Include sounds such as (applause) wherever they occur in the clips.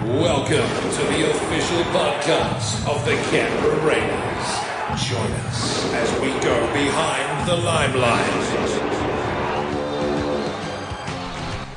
Welcome to the official podcast of the Canberra Raiders. Join us as we go behind the limelight.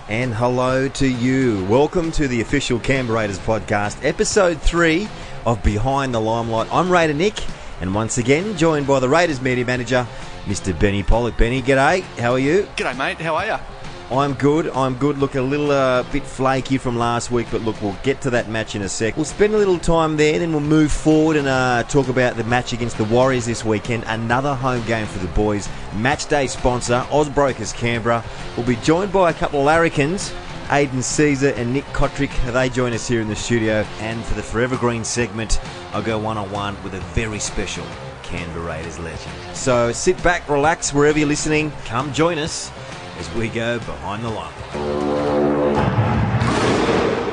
And hello to you. Welcome to the official Canberra Raiders podcast, episode three of Behind the Limelight. I'm Raider Nick, and once again joined by the Raiders media manager, Mr. Benny Pollock. Benny, g'day. How are you? G'day, mate. How are you? I'm good. I'm good. Look, a little uh, bit flaky from last week, but look, we'll get to that match in a sec. We'll spend a little time there, then we'll move forward and uh, talk about the match against the Warriors this weekend. Another home game for the boys. Match day sponsor, Ausbrokers Canberra. We'll be joined by a couple of larrikins. Aidan Sezer and Nick Cotric, they join us here in the studio. And for the Forever Green segment, I'll go one on one with a very special Canberra Raiders legend. So sit back, relax, wherever you're listening. Come join us as we go behind the line.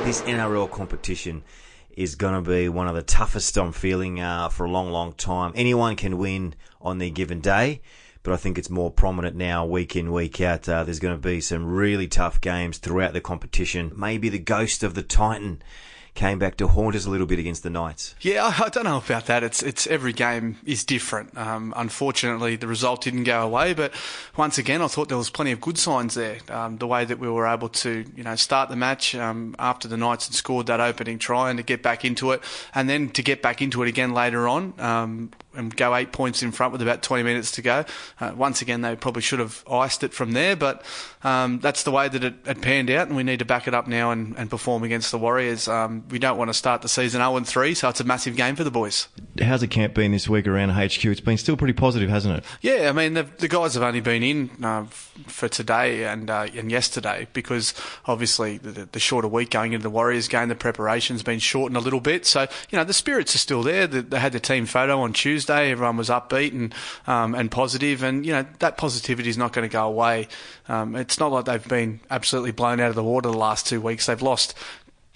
This NRL competition is going to be one of the toughest I'm feeling uh, for a long, long time. Anyone can win on their given day, but I think it's more prominent now, week in, week out. Uh, there's going to be some really tough games throughout the competition. Maybe the ghost of the Titan came back to haunt us a little bit against the Knights. Yeah, I, don't know about that. It's it's every game is different. Um, unfortunately, the result didn't go away, but once again, I thought there was plenty of good signs there. Um, the way that we were able to, you know, start the match um, after the Knights had scored that opening try and to get back into it, and then to get back into it again later on. And go eight points in front with about 20 minutes to go. Uh, once again, they probably should have iced it from there, but um, that's the way that it, it, panned out, and we need to back it up now and, and perform against the Warriors. Um, we don't want to start the season 0 3, so it's a massive game for the boys. How's the camp been this week around HQ? It's been still pretty positive, hasn't it? Yeah, I mean, the, the guys have only been in uh, for today and uh, and yesterday because obviously the, the, shorter week going into the Warriors game, the preparation's been shortened a little bit. So, you know, the spirits are still there. They had the team photo on Tuesday. Everyone was upbeat and um, and positive, and you know that positivity is not going to go away. Um, it's not like they've been absolutely blown out of the water the last two weeks. They've lost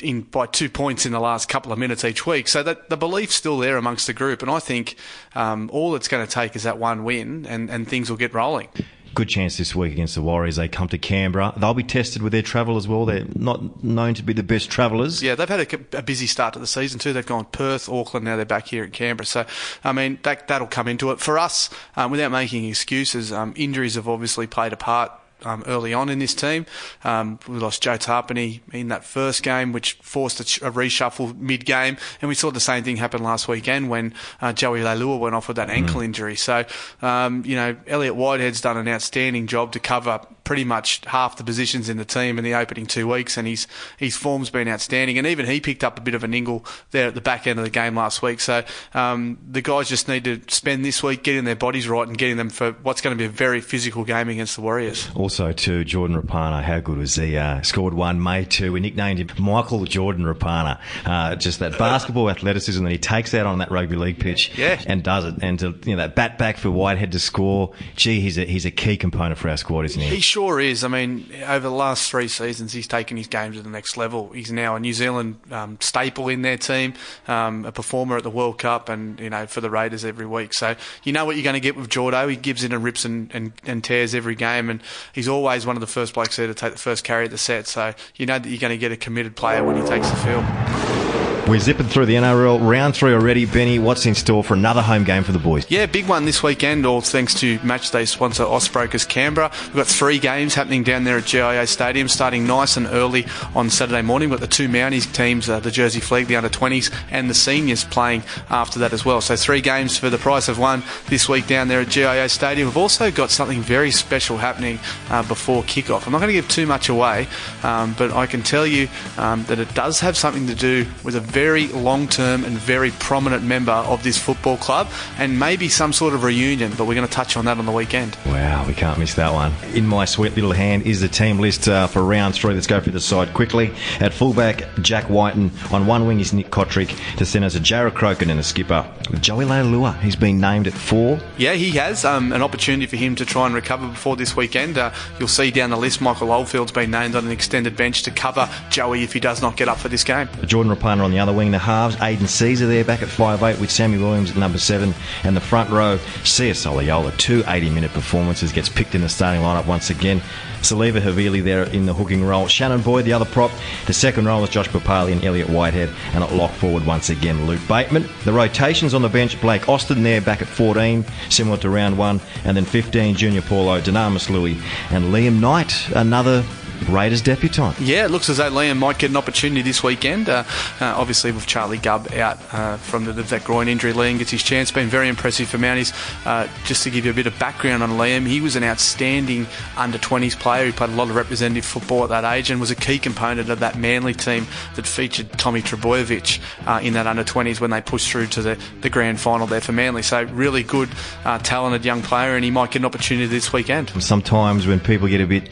in by two points in the last couple of minutes each week. So that the belief's still there amongst the group, and I think um, all it's going to take is that one win, and, and things will get rolling good chance this week against the Warriors. They come to Canberra. They'll be tested with their travel as well. They're not known to be the best travellers. Yeah, they've had a, a, busy start to the season too. They've gone Perth, Auckland. Now they're back here in Canberra. So, I mean, that that'll come into it for us. Um, without making excuses, um, injuries have obviously played a part um, early on in this team. Um, we lost Joe Tapine in that first game, which forced a, a reshuffle mid game, and we saw the same thing happen last weekend when uh, Joey Leilua went off with that ankle mm. injury. So, um, you know, Elliot Whitehead's done an outstanding job to cover pretty much half the positions in the team in the opening two weeks, and his his form's been outstanding. And even he picked up a bit of an ningle there at the back end of the game last week. So um, the guys just need to spend this week getting their bodies right and getting them for what's going to be a very physical game against the Warriors. Also, to Jordan Rapana, how good was he? Uh, scored one, made two. We nicknamed him Michael Jordan Rapana. Uh, just that basketball athleticism that he takes out on that rugby league pitch yeah. and does it. And to, you know that bat back for Whitehead to score. Gee, he's a he's a key component for our squad, isn't he? He sure is. I mean, over the last three seasons, he's taken his game to the next level. He's now a New Zealand um, staple in their team, um, a performer at the World Cup, and you know for the Raiders every week. So you know what you're going to get with Jordo. He gives in and rips and, and, and tears every game, and he's always one of the first blokes there to take the first carry at the set. So you know that you're going to get a committed player when he takes the field. We're zipping through the NRL round three already. Benny, what's in store for another home game for the boys? Yeah, big one this weekend, all thanks to matchday sponsor Ausbrokers Canberra. We've got three games happening down there at GIO Stadium, starting nice and early on Saturday morning. We've got the two Mounties teams, uh, the Jersey Flegg, the under 20s, and the seniors playing after that as well. So three games for the price of one this week down there at GIO Stadium. We've also got something very special happening uh, before kickoff. I'm not going to give too much away, um, but I can tell you um, that it does have something to do with a very long term and very prominent member of this football club and maybe some sort of reunion, but we're going to touch on that on the weekend. Wow, we can't miss that one. In my sweet little hand is the team list uh, for round three. Let's go through the side quickly. At fullback, Jack Wighton. On one wing is Nick Cotric. To centres, Jarrod Croker and a skipper. Joey Leilua, he's been named at four. Yeah, he has. Um, an opportunity for him to try and recover before this weekend. Uh, you'll see down the list, Michael Oldfield's been named on an extended bench to cover Joey if he does not get up for this game. Jordan Rapana on the other wing, the halves. Aidan Sezer there back at 5'8 with Sammy Williams at number 7. And the front row, Sia Soliola, two 80 minute performances, gets picked in the starting lineup once again. Siliva Havili there in the hooking role. Shannon Boyd, the other prop. The second role is Josh Papalii and Elliot Whitehead. And at lock forward, once again, Luke Bateman. The rotations on the bench, Blake Austin there back at 14, similar to round one. And then 15, Junior Paulo, Dunamis Lui, and Liam Knight, another Raiders debutant. Yeah, it looks as though Liam might get an opportunity this weekend. Uh, uh, obviously, with Charlie Gubb out uh, from the, that groin injury, Liam gets his chance. Been very impressive for Mounties. Uh, just to give you a bit of background on Liam, he was an outstanding under 20s player. He played a lot of representative football at that age and was a key component of that Manly team that featured Tommy Trbojevic uh, in that under 20s when they pushed through to the, the grand final there for Manly. So, really good, uh, talented young player, and he might get an opportunity this weekend. Sometimes when people get a bit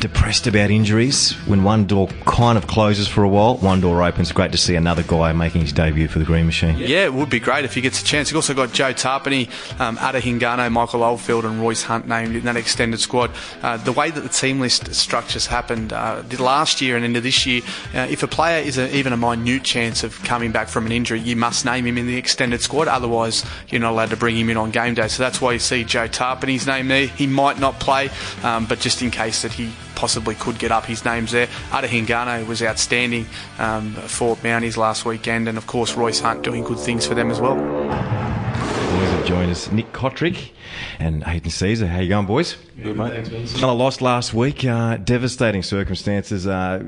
depressed about injuries, when one door kind of closes for a while, one door opens. Great to see another guy making his debut for the Green Machine. Yeah, it would be great if he gets a chance. You've also got Joe Tapine, um, Ata Hingano, Michael Oldfield, and Royce Hunt named in that extended squad. Uh, the way that the team list structures happened uh, last year and into this year, uh, if a player is a, even a minute chance of coming back from an injury, you must name him in the extended squad. Otherwise, you're not allowed to bring him in on game day. So that's why you see Joe Tapine's name there. He might not play, um, but just in case that he possibly could get up. His name's there. Ata Hingano was outstanding um, for Mounties last weekend, and of course Royce Hunt doing good things for them as well. Boys have joined us, Nick Cotric and Hayden Sezer. How you going, boys? Good, mate. Thanks, Vince. Another loss last week. Uh, devastating circumstances. Uh,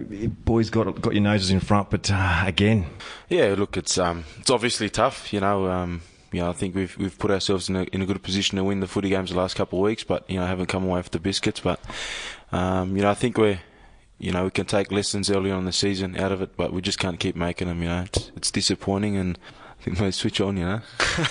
boys got got your noses in front, but uh, again. Yeah, look, it's um, it's obviously tough. You know, um, you know, I think we've we've put ourselves in a in a good position to win the footy games the last couple of weeks, but you know, haven't come away with the biscuits. But um, you know, I think we're you know we can take lessons early on in the season out of it, but we just can't keep making them. You know, it's, it's disappointing and. I think they switch on, you know.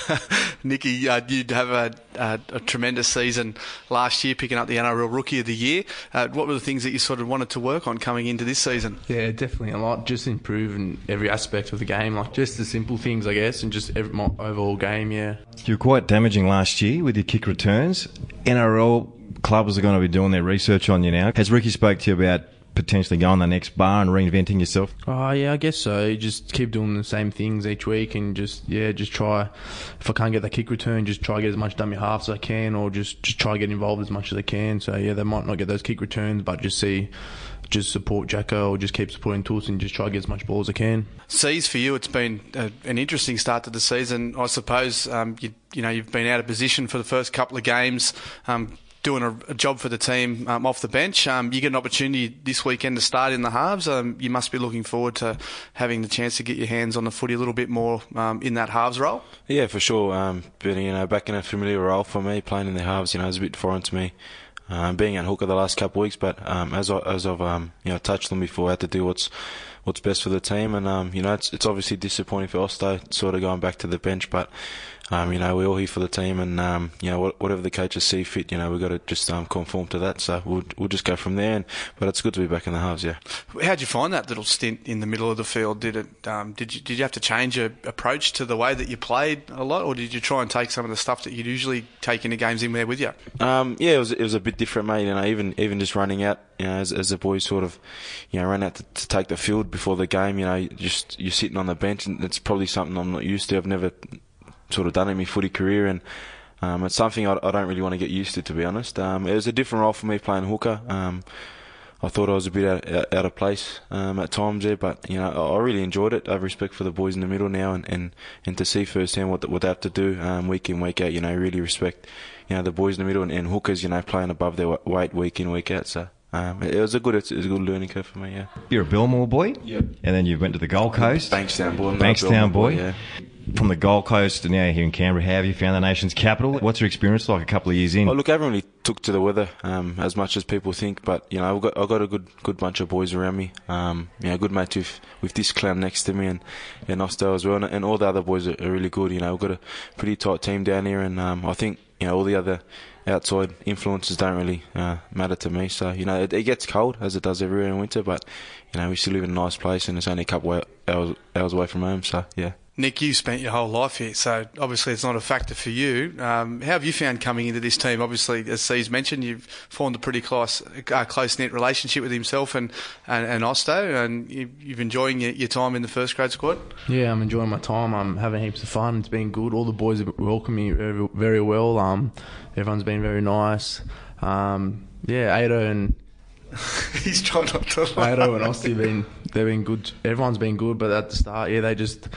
(laughs) Nicky, uh, you'd have a, a, a, tremendous season last year, picking up the NRL Rookie of the Year. Uh, what were the things that you sort of wanted to work on coming into this season? Yeah, definitely a lot. Just improving every aspect of the game, like just the simple things, I guess, and just every, my overall game. Yeah. You were quite damaging last year with your kick returns. NRL clubs are going to be doing their research on you now. Has Ricky spoke to you about potentially going the next bar and reinventing yourself? Oh yeah, I guess so. Just keep doing the same things each week and just yeah, just try. If I can't get that kick return, just try to get as much dummy halves as I can, or just just try to get involved as much as I can. So yeah, they might not get those kick returns, but just see. Just support Jacko or just keep supporting Tools and just try to get as much ball as I can. Seas for you, it's been a, an interesting start to the season. I suppose um, you, you know you've been out of position for the first couple of games. Um, doing a, a, job for the team um, off the bench. Um, you get an opportunity this weekend to start in the halves. Um, you must be looking forward to having the chance to get your hands on the footy a little bit more um, in that halves role. Yeah, for sure. Um, but you know, back in a familiar role for me, playing in the halves, you know, is a bit foreign to me. Um, being at hooker the last couple of weeks, but as I, as I've you know touched on before, I had to do what's what's best for the team, and you know, it's it's obviously disappointing for Osto sort of going back to the bench, but um, you know, we're all here for the team, and um, you know, whatever the coaches see fit, you know, we've got to just um, conform to that. So we'll we'll just go from there. And, but it's good to be back in the halves. Yeah. How'd you find that little stint in the middle of the field? Did it? Um, did you did you have to change your approach to the way that you played a lot, or did you try and take some of the stuff that you'd usually take into games in there with you? Um, yeah, it was it was a bit different, mate. You know, even even just running out, you know, as, as the boys sort of, you know, ran out to, to take the field before the game. You know, just you're sitting on the bench, and it's probably something I'm not used to. I've never sort of done in my footy career, and um, it's something I, I, don't really want to get used to, to be honest. Um, it was a different role for me playing hooker. Um, I thought I was a bit out, out of place um, at times there, but you know I really enjoyed it. I have respect for the boys in the middle now, and, and, and to see firsthand what what they have to do um, week in week out. You know, really respect you know the boys in the middle and, and hookers. You know, playing above their weight week in week out. So um, it was a good, it was a good learning curve for me. Yeah. You're a Belmore boy. Yep. And then you went to the Gold Coast. Bankstown boy. Bankstown boy. boy. Yeah. From the Gold Coast and now here in Canberra, how have you found the nation's capital? What's your experience like a couple of years in? Oh, look, haven't really took to the weather um, as much as people think, but you know, I've got I've got a good good bunch of boys around me. Um, you know, good mate with with this clown next to me and and Osto as well, and, and all the other boys are, are, really good. You know, we've got a pretty tight team down here, and um, I think you know all the other outside influences don't really uh, matter to me. So you know, it, it, gets cold as it does everywhere in winter, but you know, we still live in a nice place, and it's only a couple hours hours away from home. So yeah. Nick, you spent your whole life here, so obviously it's not a factor for you. Um, how have you found coming into this team? Obviously, as C's mentioned, you've formed a pretty close, uh, close knit relationship with himself and, and, and Osto, and you, you've enjoying your, your, time in the first grade squad. Yeah, I'm enjoying my time. I'm having heaps of fun. It's been good. All the boys have welcomed me very, very well. Um, everyone's been very nice. Um, yeah, Ata and (laughs) He's trying not to laugh. Nato and Osto have been they've been good. Everyone's been good, but at the start, yeah, they just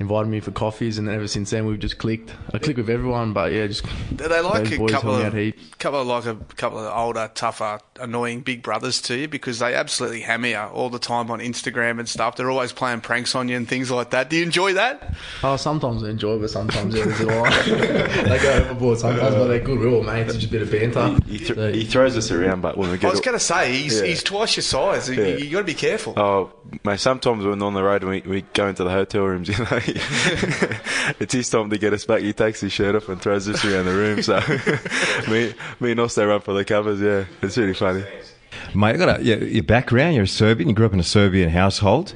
invited me for coffees, and then ever since then we've just clicked. I click with everyone, but yeah, just They like those a boys couple of, heaps. couple of like a couple of older, tougher, annoying big brothers to you because they absolutely hammer you all the time on Instagram and stuff. They're always playing pranks on you and things like that. Do you enjoy that? Oh, sometimes I enjoy, it, but sometimes yeah, there's a lot. (laughs) they go overboard sometimes, but they're good. We're all mates. It's just a bit of banter. He, th- So- he throws us around, but when we I was going to say he's Yeah. he's twice your size. You, Yeah. you got to be careful. Oh, mate, sometimes when on the road we, we go into the hotel rooms, (laughs) you know, (laughs) it's his time to get us back. He takes his shirt off and throws us around the room. So (laughs) me, me and Osto run for the covers, yeah. It's really funny. Mate, got a, your background, you're a Serbian, you grew up in a Serbian household.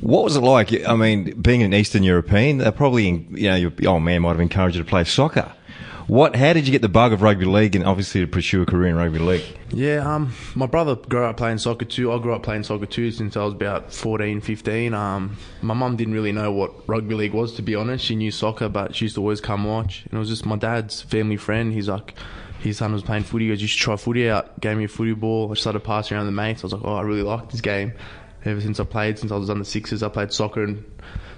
What was it like? I mean, being an Eastern European, they probably, you know, your old man might have encouraged you to play soccer. What? How did you get the bug of rugby league and obviously to pursue a career in rugby league? Yeah, um, my brother grew up playing soccer too. I grew up playing soccer too since I was about 14, 15. Um, my mum didn't really know what rugby league was, to be honest. She knew soccer, but she used to always come watch. And it was just my dad's family friend. He's like, his son was playing footy. He goes, you should try footy out. Gave me a footy ball. I started passing around the mates. I was like, oh, I really like this game. Ever since I played, since I was on the sixes, I played soccer and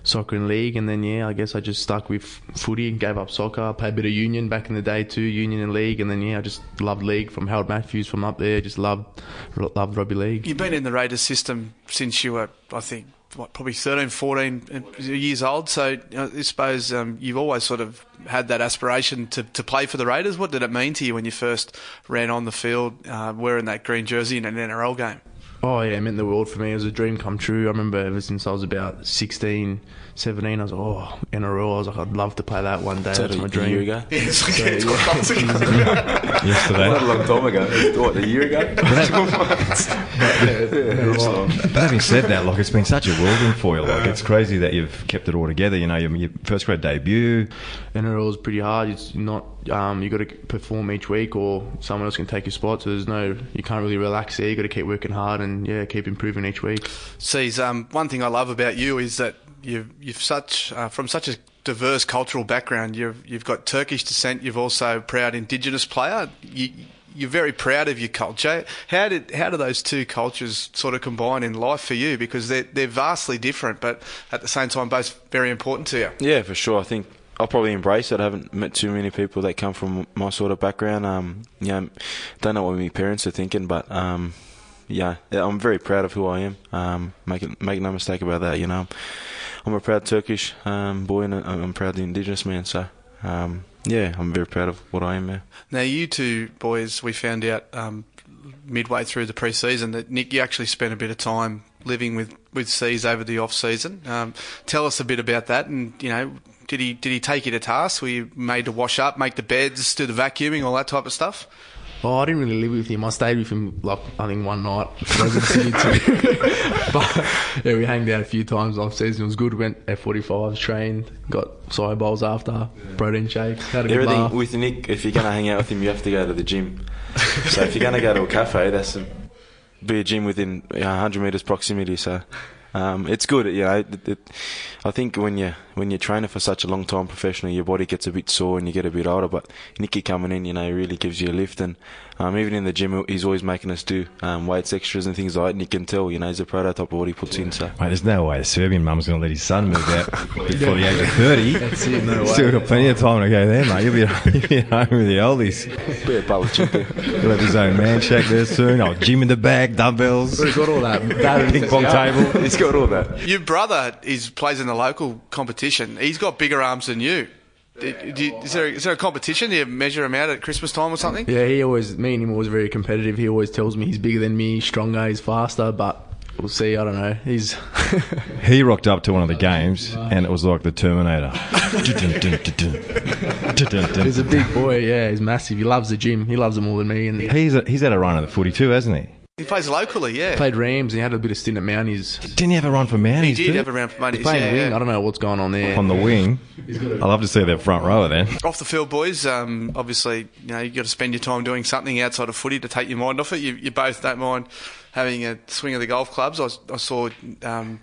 soccer and league, and then yeah, I guess I just stuck with footy and gave up soccer. I played a bit of union back in the day too, union and league, and then yeah, I just loved league from Harold Matthews from up there. Just loved loved rugby league. You've been in the Raiders system since you were, I think, what, probably 13, 14 years old. So I suppose um, you've always sort of had that aspiration to, to play for the Raiders. What did it mean to you when you first ran on the field uh, wearing that green jersey in an NRL game? Oh yeah, it meant the world for me. It was a dream come true. I remember ever since I was about 16, 17, I was like, oh, NRL. I was like, I'd love to play that one day. That's my a dream. year ago? (laughs) Yeah, it's like, So, it's yeah. months (laughs) ago. Yesterday. Not a long time ago. What, a year ago? (laughs) But having said that, like it's been such a whirlwind for you. Like it's crazy that you've kept it all together. You know, your, your first grade debut. NRL is pretty hard. It's not um, you got to perform each week, or someone else can take your spot. So there's no you can't really relax there. You got to keep working hard and yeah, keep improving each week. Sees, um, one thing I love about you is that you've, you've such uh, from such a diverse cultural background. You've you've got Turkish descent. You've also a proud Indigenous player. You, you're very proud of your culture. How did how do those two cultures sort of combine in life for you? Because they're they're vastly different, but at the same time, both very important to you. Yeah, for sure. I think I'll probably embrace it. I haven't met too many people that come from my sort of background. Um, yeah, don't know what my parents are thinking, but um, yeah, I'm very proud of who I am. Um, make make no mistake about that. You know, I'm a proud Turkish um, boy, and I'm proud the Indigenous man. So. Um, yeah, I'm very proud of what I am now. Now, you two boys, we found out um, midway through the pre-season that Nick, you actually spent a bit of time living with with C's over the off season. Um, tell us a bit about that, and you know, did he did he take you to task? Were you made to wash up, make the beds, do the vacuuming, all that type of stuff? Oh, I didn't really live with him. I stayed with him like I think one night. I was in Sydney too. (laughs) but yeah, we hanged out a few times off season. It was good. Went F forty five, trained, got soy bowls after, protein shakes, had a good Everything laugh. with Nick, if you're going to hang out with him, you have to go to the gym. so if you're going to go to a cafe, that's a, be a gym within uh, you know, 100 meters proximity. So um, it's good. You know, it, it, I think when you when you're training for such a long time professionally, your body gets a bit sore and you get a bit older. But Nikki coming in, you know, really gives you a lift. And um, even in the gym, he's always making us do um, weights extras and things like that. And you can tell, you know, he's a prototype of what he puts in. So. Mate, there's no way a Serbian mum's going to let his son move out (laughs) before the age of 30. That's it, no Still way. got plenty of time to go there, mate. You'll be, you'll be at home with the oldies. Bit of Belichick. He'll have his own man shack there soon. Oh, gym in the back, dumbbells, He's got all that. (laughs) that ping pong table. (laughs) he's got all that. Your brother is plays in the local competition. He's got bigger arms than you. Do- do you- Is there, is there a competition? Do you measure him out at Christmas time or something? Yeah, he always, me and him always very competitive. He always tells me he's bigger than me, stronger, he's faster, but we'll see. I don't know. He's (laughs) He rocked up to one of the games, and it was like the Terminator. (laughs) he's a big boy. Yeah, he's massive. He loves the gym. He loves it more than me. And he he's, a, he's had a run of the footy too, hasn't he? He plays locally, yeah. played Rams and he had a bit of stint at Mounties. Didn't he have a run for Mounties he did too? have a round for money. Playing yeah, wing. yeah. I don't know what's going on there. on the wing. I love to see that front rower then. Off the field, boys. Um, obviously, you know you've got to spend your time doing something outside of footy to take your mind off it. You, you both don't mind having a swing of the golf clubs. I saw um,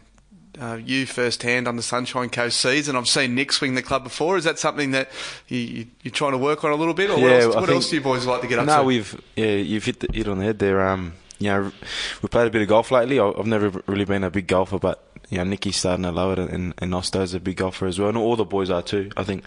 uh, you firsthand on the Sunshine Coast Seas, and I've seen Nick swing the club before. Is that something that you, you, you're trying to work on a little bit, or what, else, what think- else do you boys like to get up No, to? we've yeah, you've hit the hit on the head there. Um, you know, we played a bit of golf lately. I've never really been a big golfer, but you know, Nicky's starting to love it, and, and Osto's a big golfer as well, and all the boys are too. I think,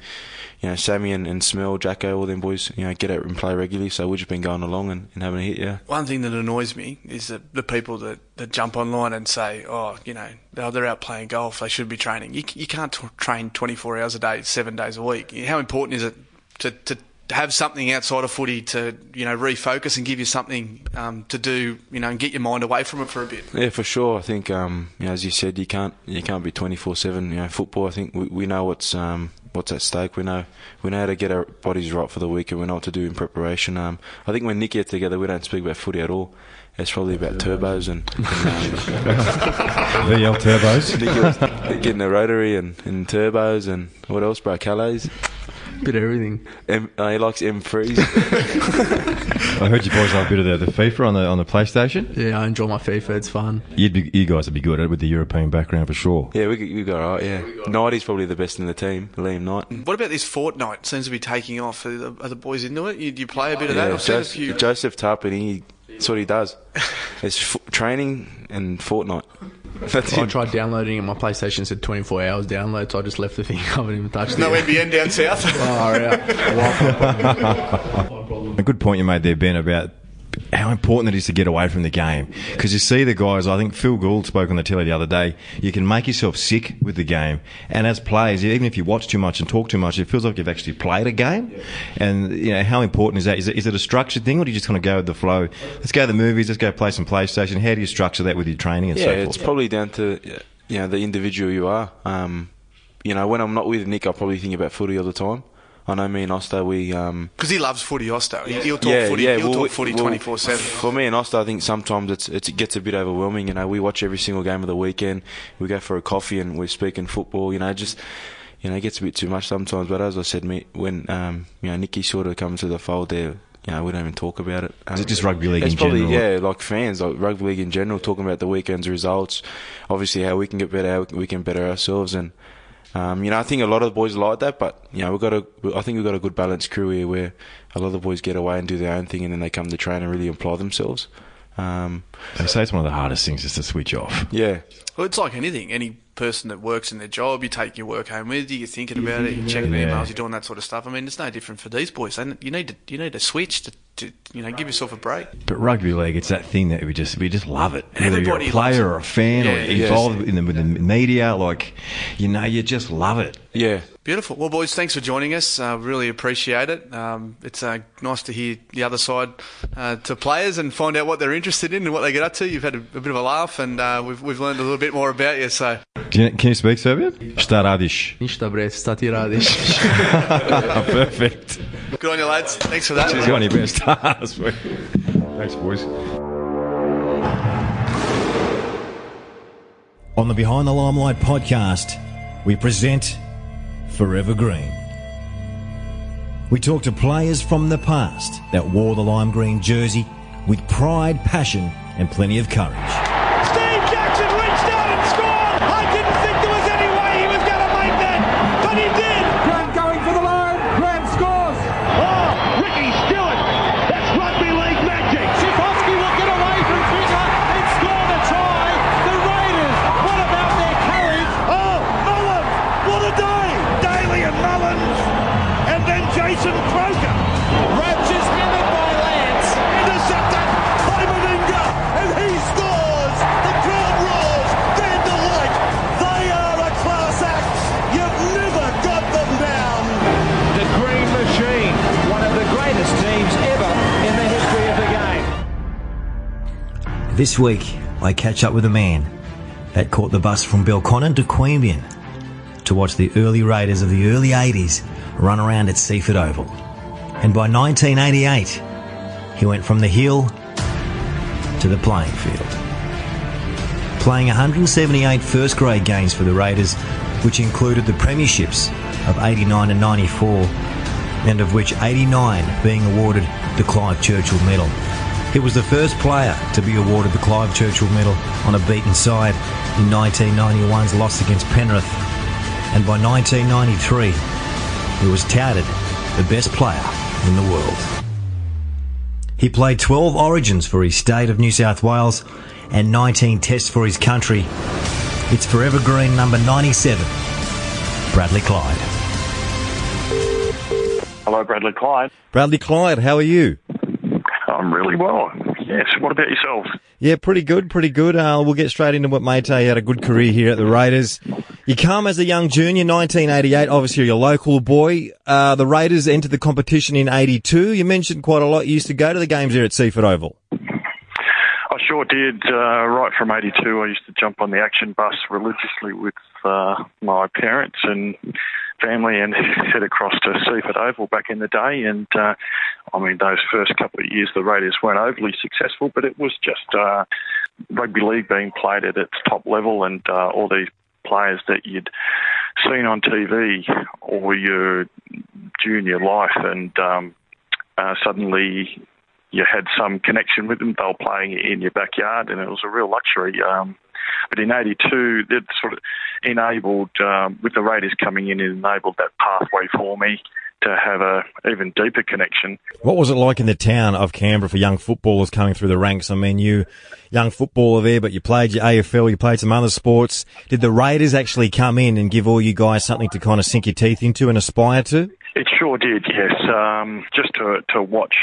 you know, Sammy and, and Smell, Jacko, all them boys, you know, get out and play regularly. So we've just been going along and, and having a hit. Yeah. One thing that annoys me is that the people that, that jump online and say, oh, you know, they're out playing golf, they should be training. You, you can't t- train 24 hours a day, seven days a week. How important is it to, to have something outside of footy to, you know, refocus and give you something um, to do, you know, and get your mind away from it for a bit? Yeah, for sure. I think, um, you know, as you said, you can't you can't be twenty four seven. You know, football. I think we, we know what's um, what's at stake. We know we know how to get our bodies right for the week, and we know what to do in preparation. Um, I think when Nick gets together, we don't speak about footy at all. It's probably about turbos and, and um, (laughs) VL turbos. Nick getting a rotary and, and turbos and what else, bro? Calais. Bit of everything. M, uh, he likes M3s. (laughs) I heard you boys like a bit of the, the FIFA on the on the PlayStation. Yeah, I enjoy my FIFA. It's fun. You'd be, you guys would be good at it with the European background for sure. yeah, we we got all right. Yeah, Nighty's probably the best in the team. Liam Knight. What about this Fortnite? Seems to be taking off. Are the, are the boys into it? You, do you play a bit of that? Yeah, I've seen a Joseph, few. Joseph Tapine, he, that's what he does. It's f- training and Fortnite. (laughs) That's I it. tried downloading it. My PlayStation said 24 hours download, so I just left the thing. (laughs) I haven't even touched No it. NBN down south. (laughs) Oh, yeah. A good point you made there, Ben, about how important it is to get away from the game. Because you see the guys, I think Phil Gould spoke on the telly the other day, you can make yourself sick with the game. And as players, even if you watch too much and talk too much, it feels like you've actually played a game. And, you know, how important is that? Is it, is it a structured thing or do you just kind of go with the flow? Let's go to the movies, let's go play some PlayStation. How do you structure that with your training and Yeah, so forth? it's probably down to you know the individual you are. Um, you know, when I'm not with Nick, I probably think about footy all the time. I know me and Osta, we um, Because he loves footy, Osto. He- He'll talk yeah, footy. yeah. He'll well, talk we- footy well, twenty four seven. For me and Osta, I think sometimes it's, it's it gets a bit overwhelming. You know, we watch every single game of the weekend. We go for a coffee and we're speaking football. You know, just you know, it gets a bit too much sometimes. But as I said, me when um, you know Nicky sort of comes to the fold there. You know, we don't even talk about it. Um, Is it just rugby league it's in probably, general? Yeah, like fans, like rugby league in general, talking about the weekend's results, obviously how we can get better, how we can better ourselves, and um, you know, I think a lot of the boys like that, but you know, we've got a, I think we've got a good balanced crew here where a lot of the boys get away and do their own thing, and then they come to train and really apply themselves. Um, They say it's one of the hardest things is to switch off. yeah, Well, it's like anything. Any person that works in their job, you take your work home with you. You're thinking about it. You're checking Yeah. emails. You're doing that sort of stuff. I mean, it's no different for these boys. And you need to you need to switch to, to you know give yourself a break. But rugby league, it's that thing that we just we just love it. Whether Everybody you're a player or a fan or Yeah, yeah. involved in the, with the media, like you know, you just love it. yeah. Beautiful. Well, boys, thanks for joining us. Uh, really appreciate it. Um, it's uh, nice to hear the other side uh, to players and find out what they're interested in and what they get up to. You've had a, a bit of a laugh, and uh, we've we've learned a little bit more about you. So Can you, can you speak Serbian? Šta radiš? Ništa bre, šta ti radiš? (laughs) Perfect. Good on you, lads. Thanks for that. He's got any best. (laughs) Thanks, boys. On the Behind the Limelight podcast, we present Forever Green. We talk to players from the past that wore the lime green jersey with pride, passion, and plenty of courage. This week, I catch up with a man that caught the bus from Belconnen to Queanbeyan to watch the early Raiders of the early 80s run around at Seiffert Oval. And by 1988, he went from the hill to the playing field. Playing 178 first grade games for the Raiders, which included the premierships of 89 and 94, and of which 89 being awarded the Clive Churchill Medal. He was the first player to be awarded the Clive Churchill Medal on a beaten side in 1991's loss against Penrith, and by 1993 he was touted the best player in the world. He played 12 origins for his state of New South Wales and 19 tests for his country. It's forever green number 97, Bradley Clyde. Hello, Bradley Clyde. Bradley Clyde, how are you? I'm really well. Yes. What about yourselves? Yeah, pretty good, pretty good. Uh, we'll get straight into what mate. You had a good career here at the Raiders. You come as a young junior, 1988. Obviously, you're a local boy. Uh, the Raiders entered the competition in 82. You mentioned quite a lot. You used to go to the games here at Seiffert Oval. I sure did. Uh, right from 82, I used to jump on the action bus religiously with uh, my parents and family and (laughs) head across to Seiffert Oval back in the day. And uh, I mean, those first couple of years, the Raiders weren't overly successful, but it was just uh, rugby league being played at its top level, and uh, all these players that you'd seen on TV all your junior life, and um, uh, suddenly you had some connection with them. They were playing in your backyard, and it was a real luxury. Um, but in '82, it sort of enabled, um, with the Raiders coming in, it enabled that pathway for me to have a even deeper connection. What was it like in the town of Canberra for young footballers coming through the ranks? I mean, you young footballer there, but you played your AFL, you played some other sports. Did the Raiders actually come in and give all you guys something to kind of sink your teeth into and aspire to? It sure did, yes. Um, just to to watch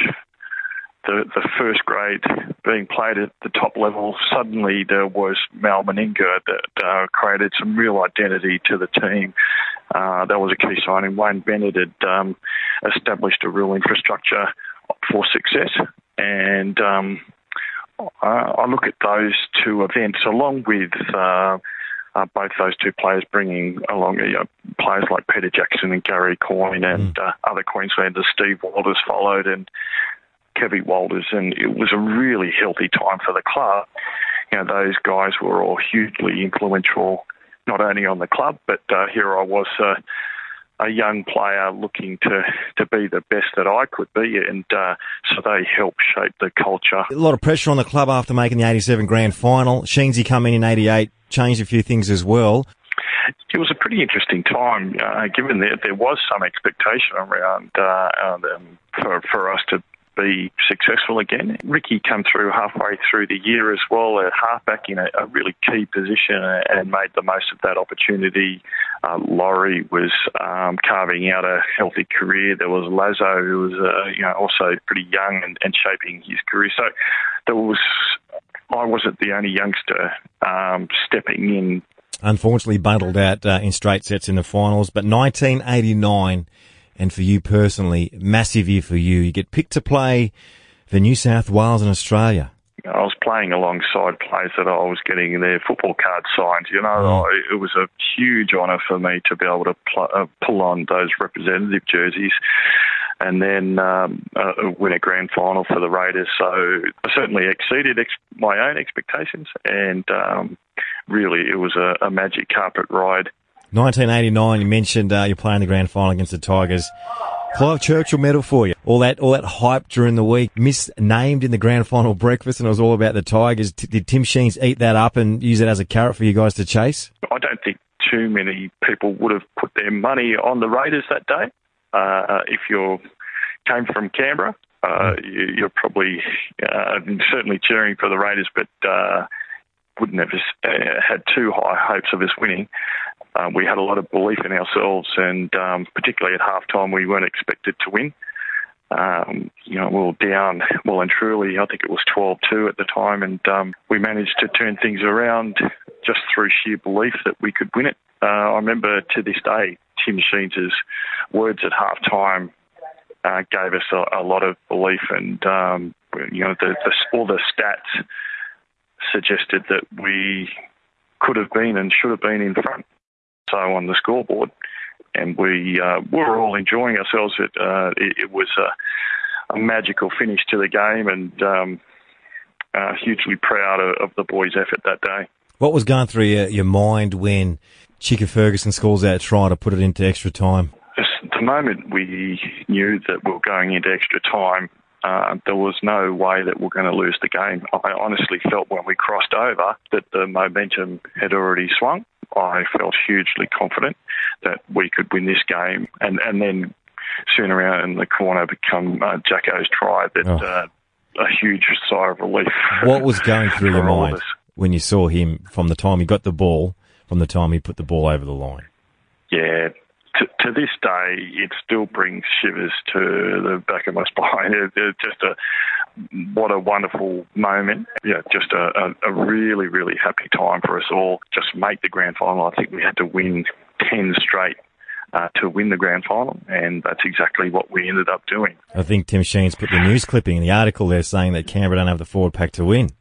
the, the first grade being played at the top level, suddenly there was Mal Meninga that uh, created some real identity to the team. Uh, that was a key signing. Wayne Bennett had um, established a real infrastructure for success, and um, I, I look at those two events along with. Uh, uh, both those two players bringing along you know, players like Peter Jackson and Gary Coyne and uh, other Queenslanders. Steve Walters followed, and Kevy Walters, and it was a really healthy time for the club. You know, those guys were all hugely influential, not only on the club, but uh, here I was. Uh, a young player looking to, to be the best that I could be, and uh, so they helped shape the culture. A lot of pressure on the club after making the 87 grand final. Sheensy coming in 88, changed a few things as well. It was a pretty interesting time, uh, given that there was some expectation around uh, um, for, for us to be successful again. Ricky come through halfway through the year as well, a halfback in a, a really key position and made the most of that opportunity. Uh, Laurie was um, carving out a healthy career. There was Lazo, who was uh, you know also pretty young and, and shaping his career. So there was I wasn't the only youngster um, stepping in. Unfortunately, bundled out uh, in straight sets in the finals, but 1989 and for you personally, massive year for you. You get picked to play for New South Wales and Australia. I was playing alongside players that I was getting their football cards signed. You know, mm. it was a huge honour for me to be able to pl- uh, pull on those representative jerseys and then um, uh, win a grand final for the Raiders. So I certainly exceeded ex- my own expectations, and um, really it was a, a magic carpet ride 1989, you mentioned uh, you're playing the grand final against the Tigers. Clive Churchill medal for you. All that, all that hype during the week, misnamed in the grand final breakfast, and it was all about the Tigers. T- did Tim Sheens eat that up and use it as a carrot for you guys to chase? I don't think too many people would have put their money on the Raiders that day. Uh, if you came from Canberra, uh, you, are probably uh, certainly cheering for the Raiders, but uh, wouldn't have uh, had too high hopes of us winning um, we had a lot of belief in ourselves, and um, particularly at halftime, we weren't expected to win. Um, you know, we were down well and truly. I think it was 12-2 at the time, and um, we managed to turn things around just through sheer belief that we could win it. Uh, I remember to this day Tim Sheens' words at halftime uh, gave us a, a, lot of belief, and um, you know, the, the, all the stats suggested that we could have been and should have been in front so on the scoreboard, and we uh, were all enjoying ourselves. It, uh, it, it was a, a, magical finish to the game, and um, uh, hugely proud of, of, the boys' effort that day. What was going through your, your mind when Chicka Ferguson scores out try to put it into extra time? The moment we knew that we were going into extra time, uh, there was no way that we're going to lose the game. I honestly felt when we crossed over that the momentum had already swung. I felt hugely confident that we could win this game, and and then soon around in the corner become uh, Jacko's try that. Oh. Uh, a huge sigh of relief. (laughs) What was going through your for all of mind when you saw him from the time he got the ball, from the time he put the ball over the line? yeah, to, to this day, it still brings shivers to the back of my (laughs) spine. It, it's just a what a wonderful moment. Yeah, just a, a, a really, really happy time for us all. Just make the grand final. I think we had to win ten straight. Uh, to win the grand final, and that's exactly what we ended up doing. I think Tim Sheen's put the news clipping in the article there saying that Canberra don't have the forward pack to win.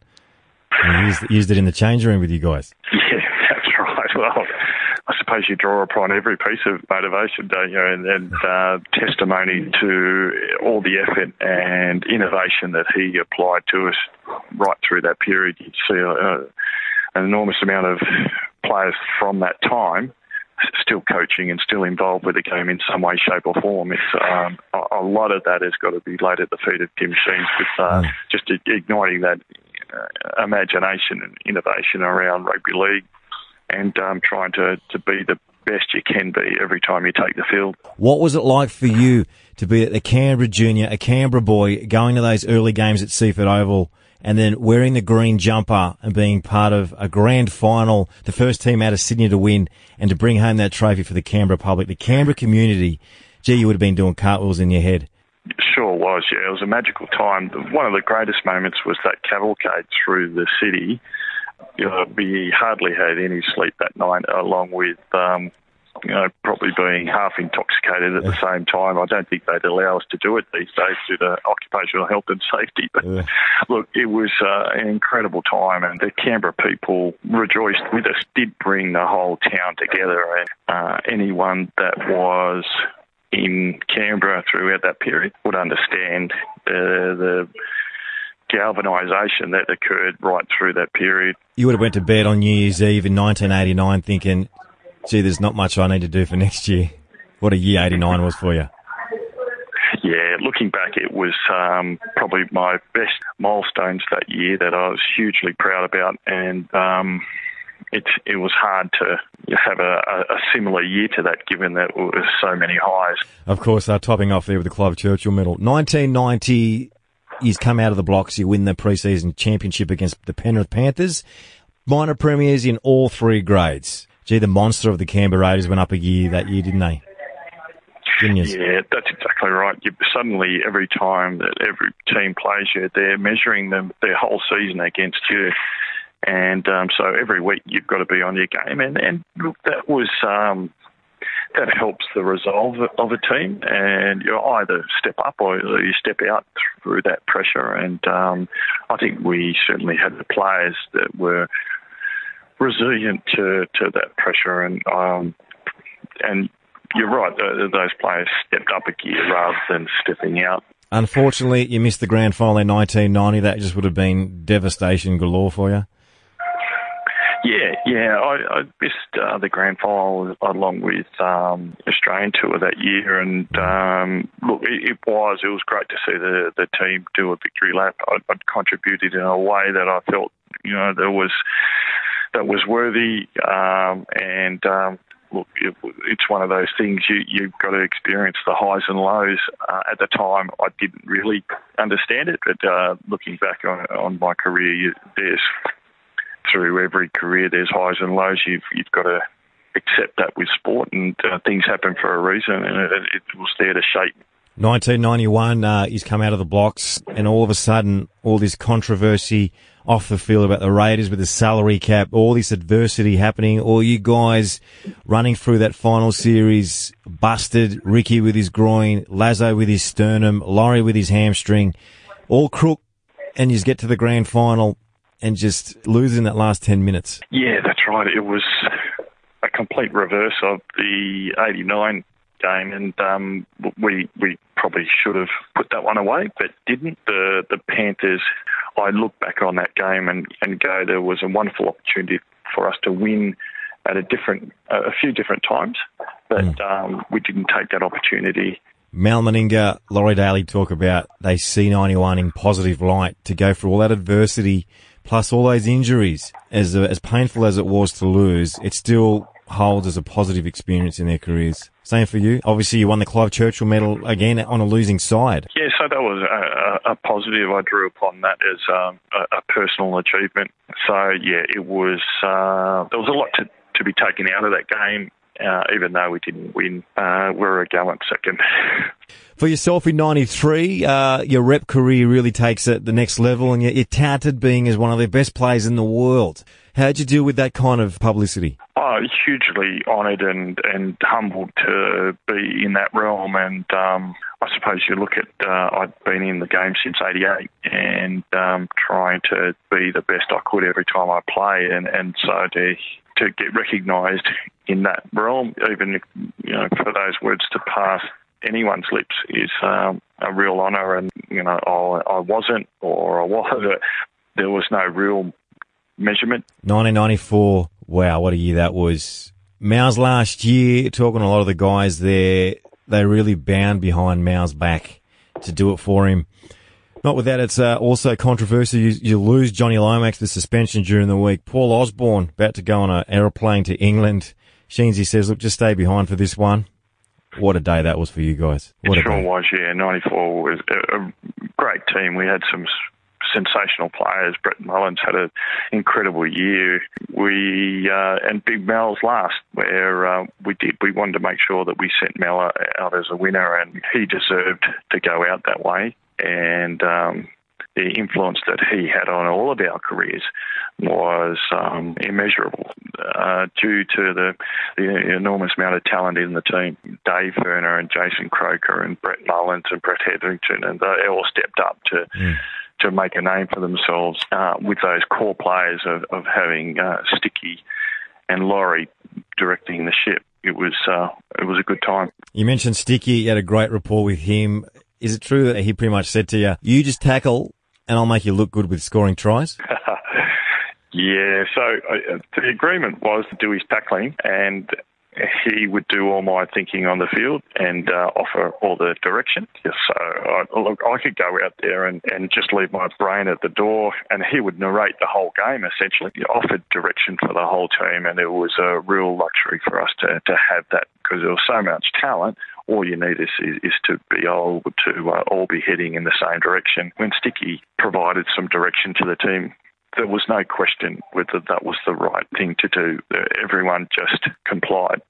And he used, used it in the change room with you guys. (laughs) Yeah, that's right. Well, suppose you draw upon every piece of motivation, don't you? And, and uh, testimony to all the effort and innovation that he applied to us right through that period. You'd see uh, an enormous amount of players from that time still coaching and still involved with the game in some way, shape, or form. It's um, a, a lot of that has got to be laid at the feet of Tim Sheens with uh, just igniting that uh, imagination and innovation around rugby league and um, trying to, to be the best you can be every time you take the field. What was it like for you to be at the Canberra junior, a Canberra boy, going to those early games at Seiffert Oval, and then wearing the green jumper and being part of a grand final, the first team out of Sydney to win, and to bring home that trophy for the Canberra public, the Canberra community? Gee, you would have been doing cartwheels in your head. Sure was, yeah. It was a magical time. One of the greatest moments was that cavalcade through the city. You know, we hardly had any sleep that night, along with, um, you know, probably being half intoxicated at the same time. I don't think they'd allow us to do it these days due to occupational health and safety. But look, it was uh, an incredible time, and the Canberra people rejoiced with us. Did bring the whole town together, and uh, anyone that was in Canberra throughout that period would understand the, the galvanisation that occurred right through that period. You would have went to bed on New Year's Eve in 1989 thinking, gee, there's not much I need to do for (laughs) next year. What a year 89 was for you. Yeah, looking back, it was um, probably my best milestones that year that I was hugely proud about, and um, it it was hard to have a, a, similar year to that, given that there was so many highs. Of course, uh, topping off there with the Clive Churchill medal. 1990, he's come out of the blocks. You win the preseason championship against the Penrith Panthers. Minor premiers in all three grades. Gee, the monster of the Canberra Raiders went up a year that year, didn't they? Didn't? Yeah, that's exactly right. You, suddenly, every time that every team plays you, they're measuring them their whole season against you. And um, so every week you've got to be on your game, and, and look, that was um, that helps the resolve of a team, and you either step up or you step out through that pressure. And um, I think we certainly had the players that were resilient to, to that pressure, and um, and you're right, those players stepped up a gear rather than stepping out. Unfortunately, you missed the grand final in 1990. That just would have been devastation galore for you. Yeah, yeah, I, I missed uh, the grand final along with um, Australian tour that year, and um, look, it, it was it was great to see the the team do a victory lap. I, I'd contributed in a way that I felt you know there was that was worthy, um, and um, look, it, it's one of those things you, you've got to experience the highs and lows. Uh, at the time, I didn't really understand it, but uh, looking back on, on my career, you, there's through every career, there's highs and lows. You've you've got to accept that with sport, and uh, things happen for a reason, and it, it was there to shape 1991, uh, he's come out of the blocks, and all of a sudden, all this controversy off the field about the Raiders with the salary cap, all this adversity happening, all you guys running through that final series, busted, Ricky with his groin, Lazo with his sternum, Laurie with his hamstring, all crook, and you get to the grand final and just losing that last 10 minutes. Yeah, that's right. It was a complete reverse of the 89 game, and um, we we probably should have put that one away, but didn't. The the Panthers. I look back on that game and, and go, there was a wonderful opportunity for us to win at a different, a few different times, but um, we didn't take that opportunity. Mal Meninga, Laurie Daley talk about they see 91 in positive light to go through all that adversity plus all those injuries. As, as painful as it was to lose, it still holds as a positive experience in their careers? Same for you. Obviously, you won the Clive Churchill Medal again on a losing side. Yeah, so that was a, a, positive. I drew upon that as um, a, a personal achievement. So yeah, it was. Uh, there was a lot to, to be taken out of that game. Uh, even though we didn't win, uh, we are a gallant second. (laughs) For yourself in '93, uh, your rep career really takes it the next level, and you're, you're touted being as one of the best players in the world. How'd you deal with that kind of publicity? Oh, hugely honoured and, and humbled to be in that realm. And um, I suppose you look at, uh, I'd been in the game since 88 and um, trying to be the best I could every time I play. And, and so to, to get recognised in that realm, even you know, for those words to pass anyone's lips is um, a real honour. And, you know, I, I wasn't or I was. (laughs) There was no real measurement. 1994. Wow, what a year that was. Mal's last year, talking to a lot of the guys there, they really bound behind Mal's back to do it for him. Not with that, it's uh, also controversial. You, you, lose Johnny Lomax to suspension during the week. Paul Osborne about to go on an aeroplane to England. Sheensy says, look, just stay behind for this one. What a day that was for you guys. What it sure was, yeah. 94 was a, a great team. We had some sensational players. Brett Mullins had an incredible year. We uh, and Big Mel's last, where uh, we did. We wanted to make sure that we sent Mel out as a winner, and he deserved to go out that way. And um, the influence that he had on all of our careers was um, immeasurable uh, due to the, the, enormous amount of talent in the team. Dave Furner and Jason Croker and Brett Mullins and Brett Hetherington, and they all stepped up to. Mm. To make a name for themselves uh, with those core players of, of having uh, Sticky and Laurie directing the ship. It was uh, it was a good time. You mentioned Sticky. You had a great rapport with him. Is it true that he pretty much said to you, "You just tackle and I'll make you look good with scoring tries? (laughs) yeah, so uh, the agreement was to do his tackling and he would do all my thinking on the field and uh, offer all the direction. So I, look, I could go out there and, and just leave my brain at the door, and he would narrate the whole game. Essentially, he offered direction for the whole team, and it was a real luxury for us to to have that because there was so much talent all you need is, is, is to be able to uh, all be heading in the same direction. When Sticky provided some direction to the team, there was no question whether that was the right thing to do. Everyone just complied.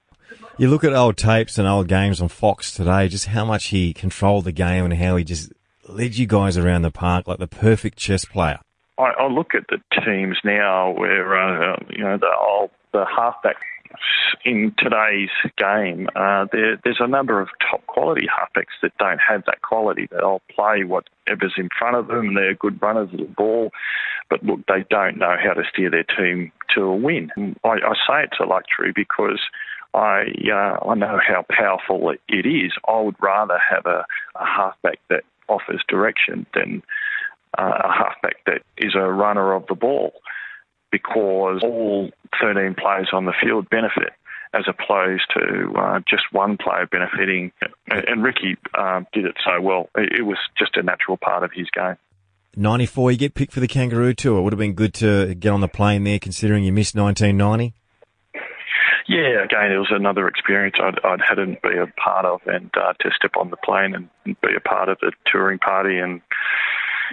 You look at old tapes and old games on Fox today, just how much he controlled the game and how he just led you guys around the park like the perfect chess player. I, I look at the teams now where, uh, you know, the old, the halfback in today's game, uh, there, there's a number of top quality halfbacks that don't have that quality. They'll play whatever's in front of them. They're good runners of the ball, but look, they don't know how to steer their team to a win. I, I say it's a luxury because I uh, I know how powerful it is. I would rather have a, a halfback that offers direction than uh, a halfback that is a runner of the ball because all 13 players on the field benefit as opposed to uh, just one player benefiting. And Ricky um, did it so well. It was just a natural part of his game. 94, you get picked for the Kangaroo Tour. It would have been good to get on the plane there considering you missed 1990. Yeah, again, it was another experience I'd, I'd had to be a part of and uh, to step on the plane and be a part of the touring party in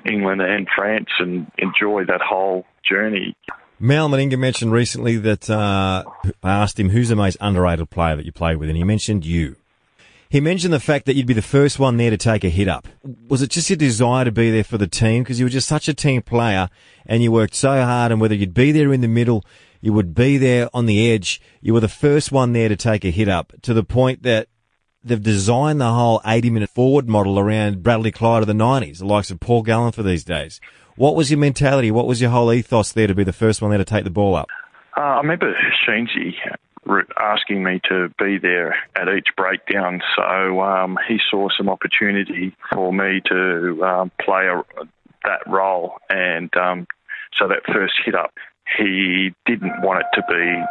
England and France and enjoy that whole journey. Mal Meninga mentioned recently that uh, I asked him who's the most underrated player that you played with, and he mentioned you. He mentioned the fact that you'd be the first one there to take a hit up. Was it just your desire to be there for the team because you were just such a team player and you worked so hard, and whether you'd be there in the middle, you would be there on the edge. You were the first one there to take a hit up to the point that they've designed the whole 80 minute forward model around Bradley Clyde of the 90s, the likes of Paul Gallen for these days. What was your mentality? What was your whole ethos there to be the first one there to take the ball up? Uh, I remember Sheensy asking me to be there at each breakdown, so um, he saw some opportunity for me to um, play a, that role, and um, so that first hit up, he didn't want it to be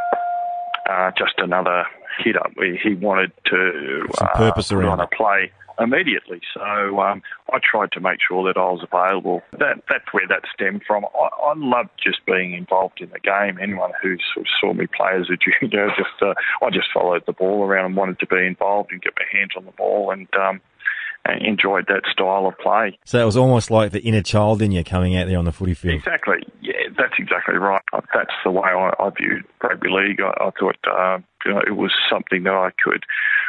uh, just another hit up. He wanted to some purpose uh, around a play immediately. So um, I tried to make sure that I was available. That that's where that stemmed from. I, I loved just being involved in the game. Anyone who sort of saw me play as a (laughs) junior, just uh, I just followed the ball around and wanted to be involved and get my hands on the ball and. Um, enjoyed that style of play. So it was almost like the inner child in you coming out there on the footy field. Exactly. Yeah, that's exactly right. That's the way I, I viewed rugby league. I, I thought it was something that I could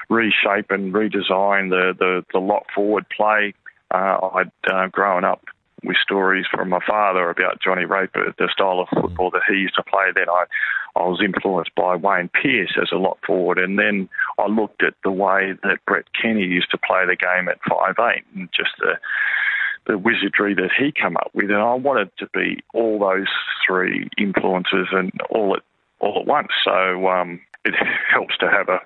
reshape and redesign the the, the lock forward play. Uh, I'd uh, grown up with stories from my father about Johnny Raper, the style of football that he used to play. Then I, I was influenced by Wayne Pearce as a lock forward, and then I looked at the way that Brett Kenny used to play the game at five eight, and just the the wizardry that he came up with, and I wanted to be all those three influences and all at all at once. So um, it (laughs) helps to have a,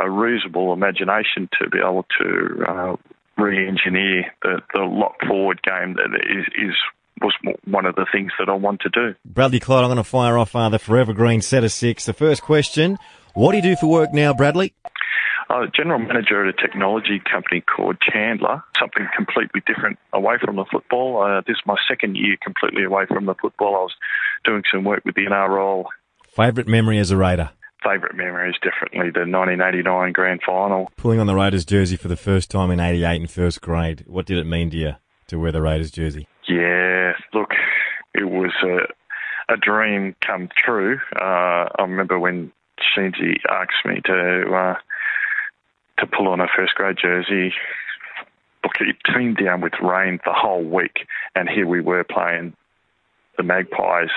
a reasonable imagination to be able to uh, re-engineer the, the lock forward game that is, is was one of the things that I want to do. Bradley Clyde, I'm going to fire off uh, the Forever Green set of six. The first question, what do you do for work now, Bradley? I'm a general manager at a technology company called Chandler, something completely different away from the football. Uh, this is my second year completely away from the football. I was doing some work with the NRL. Favourite memory as a Raider? Favourite memory is definitely the 1989 grand final. Pulling on the Raiders jersey for the first time in 88 in first grade. What did it mean to you to wear the Raiders jersey? Yeah, look, it was a, a dream come true. Uh, I remember when Sheensy asked me to uh, to pull on a first grade jersey. Look, it teemed down with rain the whole week, and here we were playing the Magpies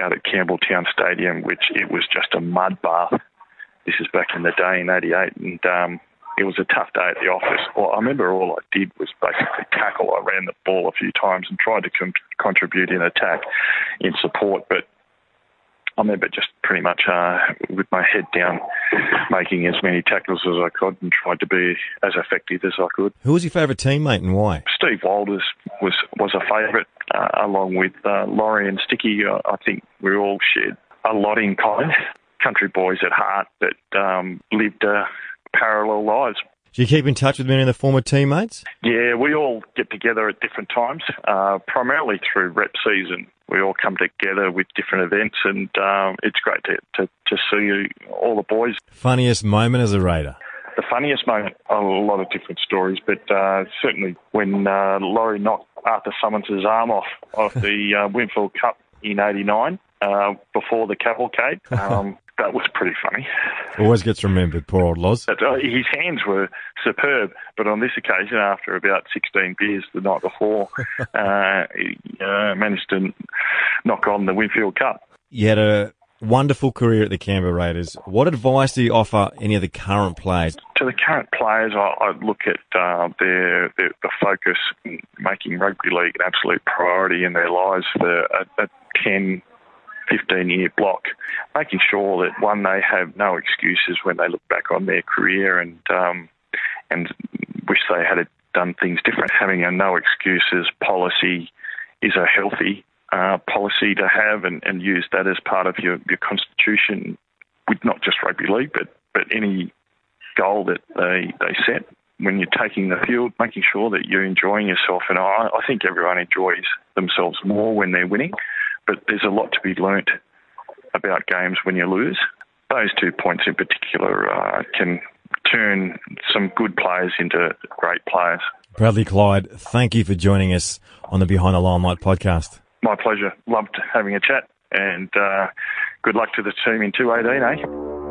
out at Campbelltown Stadium, which it was just a mud bath. This is back in the day in '88, and um, it was a tough day at the office. Well, I remember all I did was basically tackle. I ran the ball a few times and tried to com- contribute in attack, in support, but I remember just pretty much uh, with my head down, making as many tackles as I could and tried to be as effective as I could. Who was your favourite teammate and why? Steve Walters was was a favourite, uh, along with uh, Laurie and Sticky. Uh, I think we all shared a lot in common. Country boys at heart that um, lived uh, parallel lives. Do you keep in touch with many of the former teammates? Yeah, we all get together at different times, uh, primarily through rep season. We all come together with different events, and um, it's great to, to, to see all the boys. Funniest moment as a Raider? The funniest moment, a lot of different stories, but uh, certainly when uh, Laurie knocked Arthur Summons' arm off of the uh, Winfield Cup in '89 uh, before the cavalcade. (laughs) Um, that was pretty funny. Always gets remembered, poor old Loz. But, uh, his hands were superb, but on this occasion, after about 16 beers the night before, (laughs) uh, he uh, managed to knock on the Winfield Cup. You had a wonderful career at the Canberra Raiders. What advice do you offer any of the current players? To the current players, I, I look at uh, their, their the focus, making rugby league an absolute priority in their lives for a, a 10, 15 year block, making sure that one, they have no excuses when they look back on their career and, um, and wish they had done things different. Having a no excuses policy is a healthy uh, policy to have and, and use that as part of your, your constitution with not just rugby league, but, but any goal that they, they set when you're taking the field, making sure that you're enjoying yourself. And I, I think everyone enjoys themselves more when they're winning but there's a lot to be learnt about games when you lose. Those two points in particular uh, can turn some good players into great players. Bradley Clyde, thank you for joining us on the Behind the Limelight podcast. My pleasure. Loved having a chat, and uh, good luck to the team in 218, eh?